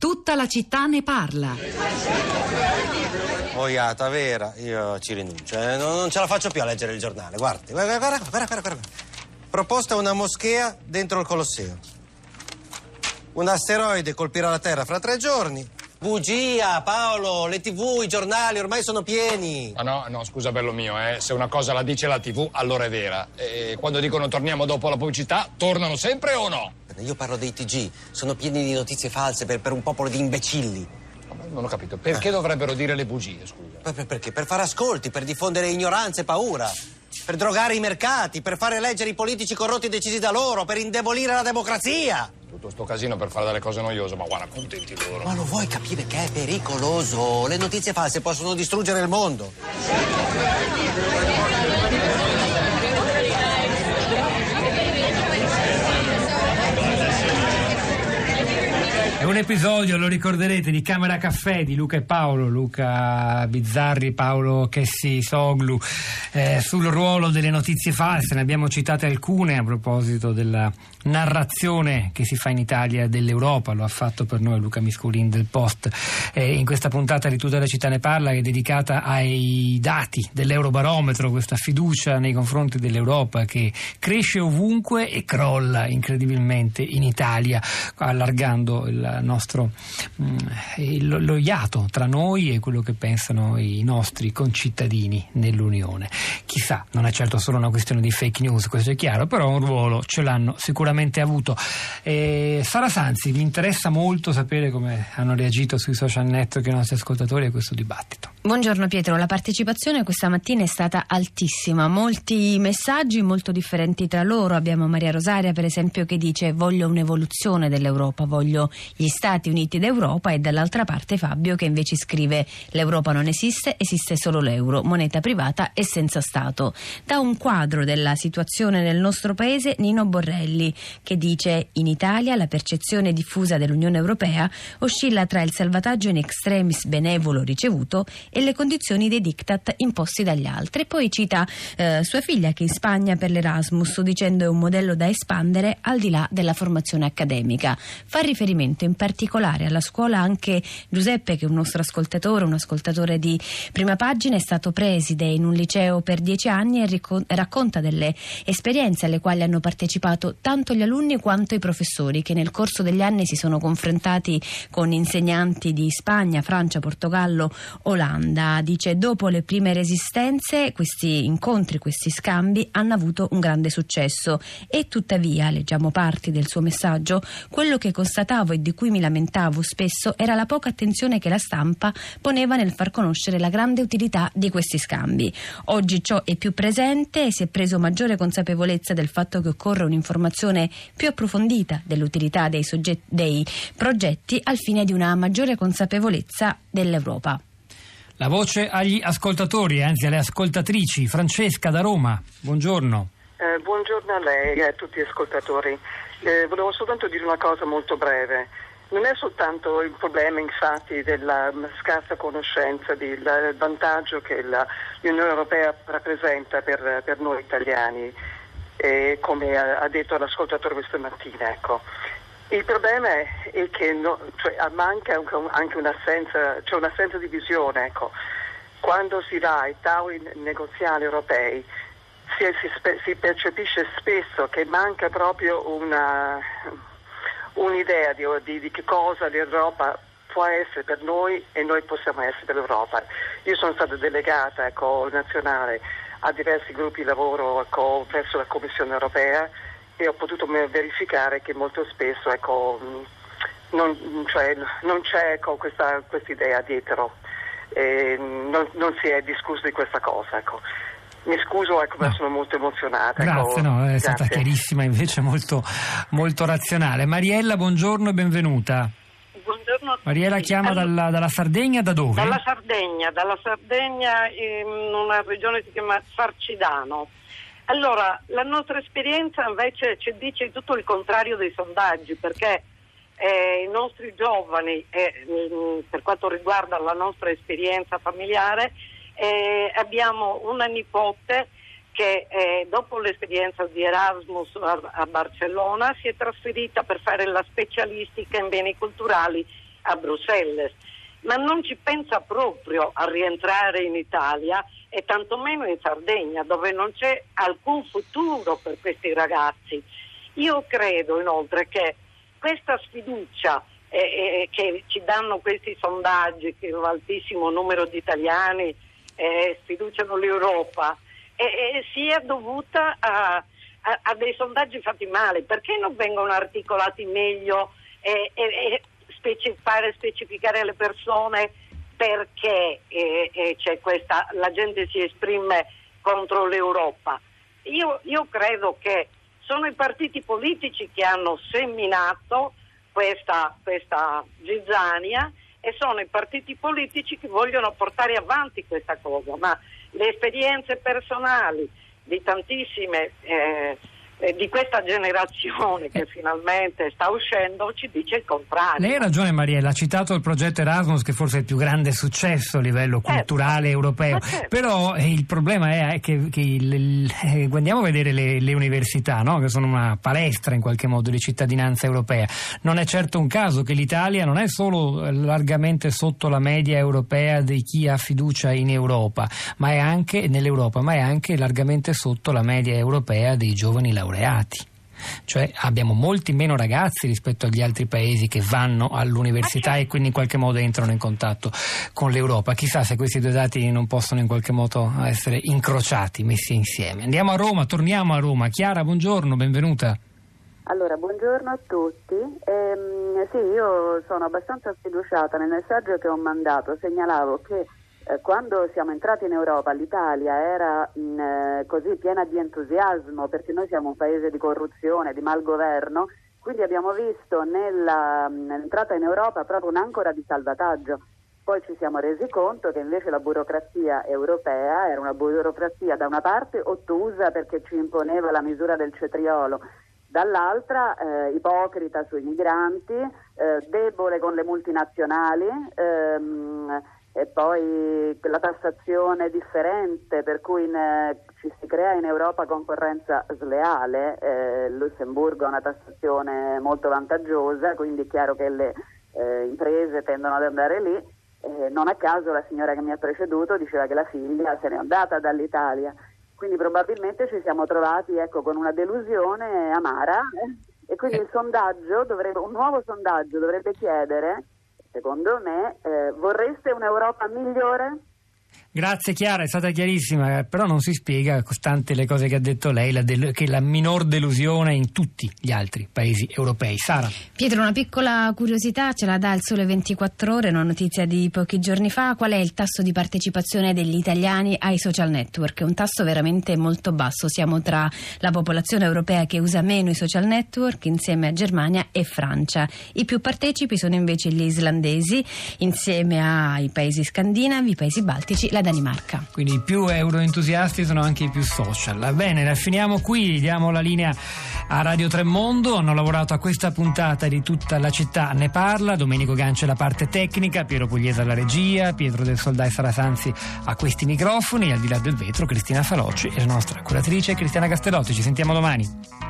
Tutta la città ne parla. Boiata, vera, io ci rinuncio. eh, Non, non ce la faccio più a leggere il giornale. Guardi, guarda, guarda, guarda, guarda, guarda. Proposta una moschea dentro il Colosseo. Un asteroide colpirà la Terra fra tre giorni. Bugia, Paolo, le tv, i giornali ormai sono pieni. Ah no, no, scusa bello mio, eh. se una cosa la dice la TV, allora è vera. E quando dicono torniamo dopo la pubblicità, tornano sempre o no? Io parlo dei TG, sono pieni di notizie false per, per un popolo di imbecilli. Vabbè, Non ho capito, perché dovrebbero dire le bugie, scusa? Per- perché? Per fare ascolti, per diffondere ignoranza e paura, per drogare i mercati, per fare eleggere i politici corrotti decisi da loro, per indebolire la democrazia. Tutto sto casino per fare delle cose noiose, ma guarda, contenti loro. Ma lo vuoi capire che è pericoloso? Le notizie false possono distruggere il mondo. È un episodio, lo ricorderete, di Camera Caffè di Luca e Paolo, Luca Bizzarri, Paolo Chessi Soglu, eh, sul ruolo delle notizie false. Ne abbiamo citate alcune a proposito della narrazione che si fa in Italia dell'Europa, lo ha fatto per noi Luca Misculin del Post. Eh, in questa puntata di Tutta la città ne parla, è dedicata ai dati dell'Eurobarometro, questa fiducia nei confronti dell'Europa che cresce ovunque e crolla incredibilmente in Italia, allargando il nostro mm, il- lo iato tra noi e quello che pensano i nostri concittadini nell'Unione. Chissà, non è certo solo una questione di fake news, questo è chiaro, però un ruolo ce l'hanno sicuramente avuto. Eh, Sara Sanzi, mi interessa molto sapere come hanno reagito sui social network i nostri ascoltatori a questo dibattito. Buongiorno Pietro, la partecipazione questa mattina è stata altissima, molti messaggi molto differenti tra loro. Abbiamo Maria Rosaria per esempio che dice voglio un'evoluzione dell'Europa, voglio gli Stati Uniti d'Europa e dall'altra parte Fabio che invece scrive l'Europa non esiste, esiste solo l'euro, moneta privata e senza Stato. Da un quadro della situazione nel nostro paese Nino Borrelli che dice in Italia la percezione diffusa dell'Unione Europea oscilla tra il salvataggio in extremis benevolo ricevuto e le condizioni dei diktat imposti dagli altri. Poi cita eh, sua figlia che in Spagna per l'Erasmus dicendo è un modello da espandere al di là della formazione accademica. Fa riferimento in particolare alla scuola anche Giuseppe che è un nostro ascoltatore, un ascoltatore di prima pagina, è stato preside in un liceo per dieci anni e rico- racconta delle esperienze alle quali hanno partecipato tanto gli alunni quanto i professori che nel corso degli anni si sono confrontati con insegnanti di Spagna, Francia, Portogallo, Olanda. Dice dopo le prime resistenze questi incontri, questi scambi hanno avuto un grande successo e tuttavia, leggiamo parti del suo messaggio, quello che constatavo e di cui mi lamentavo spesso era la poca attenzione che la stampa poneva nel far conoscere la grande utilità di questi scambi. Oggi ciò è più presente e si è preso maggiore consapevolezza del fatto che occorre un'informazione più approfondita dell'utilità dei, soggetti- dei progetti al fine di una maggiore consapevolezza dell'Europa. La voce agli ascoltatori, anzi alle ascoltatrici. Francesca da Roma, buongiorno. Eh, buongiorno a lei e a tutti gli ascoltatori. Eh, volevo soltanto dire una cosa molto breve. Non è soltanto il problema, infatti, della scarsa conoscenza del vantaggio che la- l'Unione Europea rappresenta per, per noi italiani, eh, come ha, ha detto l'ascoltatore questa mattina. Ecco. Il problema è, che no- cioè, manca anche un- anche un'assenza, cioè un'assenza di visione. Ecco. Quando si va ai tavoli negoziali europei si, si si percepisce spesso che manca proprio una, un'idea di, di- di che cosa l'Europa può essere per noi e noi possiamo essere per l'Europa. Io sono stata delegata ecco, nazionale a diversi gruppi di lavoro ecco, presso la Commissione europea e ho potuto verificare che molto spesso ecco, mh, non, cioè, non c'è ecco, questa idea dietro, e non, non si è discusso di questa cosa. Ecco. Mi scuso, ecco, ma No. sono molto emozionata. ecco. Grazie, no, è stata Grazie. chiarissima, invece molto, molto razionale. Mariella, buongiorno e benvenuta. Buongiorno a tutti. Mariella chiama Allora, dalla, dalla Sardegna, da dove? dalla Sardegna, dalla Sardegna in una regione che si chiama Sarcidano. Allora, la nostra esperienza invece ci dice tutto il contrario dei sondaggi, perché eh, i nostri giovani, eh, mm, per quanto riguarda la nostra esperienza familiare, eh, abbiamo una nipote che eh, dopo l'esperienza di Erasmus a, a Barcellona si è trasferita per fare la specialistica in beni culturali a Bruxelles, ma non ci pensa proprio a rientrare in Italia e tantomeno in Sardegna, dove non c'è alcun futuro per questi ragazzi. Io credo inoltre che questa sfiducia eh, eh, che ci danno questi sondaggi, che un altissimo numero di italiani eh, sfiduciano l'Europa, eh, sia dovuta a, a, a, dei sondaggi fatti male. Perché non vengono articolati meglio e, e speci- fare specificare alle persone perché questa, la gente si esprime contro l'Europa? Io, io credo che sono i partiti politici che hanno seminato questa, questa zizzania e sono i partiti politici che vogliono portare avanti questa cosa, ma le esperienze personali di tantissime eh, eh, di questa generazione che finalmente sta uscendo ci dice il contrario. Lei ha ragione Mariella, ha citato il progetto Erasmus che forse è il più grande successo a livello certo. culturale europeo, certo. però eh, il problema è che, che il, il, eh, andiamo a vedere le, le università, no? che sono una palestra in qualche modo di cittadinanza europea. Non è certo un caso che l'Italia non è solo largamente sotto la media europea di chi ha fiducia in Europa, ma è anche nell'Europa, ma è anche largamente sotto la media europea dei giovani laureati laureati. Cioè abbiamo molti meno ragazzi rispetto agli altri paesi che vanno all'università e quindi in qualche modo entrano in contatto con l'Europa. Chissà se questi due dati non possono in qualche modo essere incrociati, messi insieme. Andiamo a Roma, torniamo a Roma. Chiara, buongiorno, benvenuta. Allora, buongiorno a tutti. Ehm, sì, io sono abbastanza sfiduciata nel messaggio che ho mandato. Segnalavo che quando siamo entrati in Europa l'Italia era mh, mm, eh, così piena di entusiasmo perché noi siamo un paese di corruzione, di malgoverno, quindi abbiamo visto nella, mm, nell'entrata in Europa proprio un'ancora di salvataggio. Poi ci siamo resi conto che invece la burocrazia europea era una burocrazia da una parte ottusa perché ci imponeva la misura del cetriolo, dall'altra eh, ipocrita sui migranti, eh, debole con le multinazionali. Ehm, e poi la tassazione differente per cui in, eh, ci si crea in Europa concorrenza sleale, eh, Lussemburgo ha una tassazione molto vantaggiosa, quindi è chiaro che le eh, imprese tendono ad andare lì. Eh, non a caso la signora che mi ha preceduto diceva che la figlia se n'è andata dall'Italia, quindi probabilmente ci siamo trovati ecco, con una delusione amara e quindi sondaggio dovrebbe, un nuovo sondaggio dovrebbe chiedere secondo me, eh, vorreste un'Europa migliore? Grazie Chiara, è stata chiarissima, però non si spiega, costante le cose che ha detto lei, la del- che la minor delusione in tutti gli altri paesi europei. Sara. Pietro, una piccola curiosità ce la dà il Sole 24 Ore, una notizia di pochi giorni fa. Qual è il tasso di partecipazione degli italiani ai social network? È un tasso veramente molto basso. Siamo tra la popolazione europea che usa meno i social network insieme a Germania e Francia. I più partecipi sono invece gli islandesi insieme ai paesi scandinavi, i paesi baltici, la Danimarca. Quindi i più euroentusiasti sono anche i più social. Bene, la finiamo qui, diamo la linea a Radio Tremondo. Hanno lavorato a questa puntata di tutta la città ne parla. Domenico Gancia la parte tecnica, Piero Pugliese alla regia, Pietro del Soldà e Sara Sanzi a questi microfoni, al di là del vetro Cristina Falocci e la nostra curatrice Cristiana Castellotti. Ci sentiamo domani.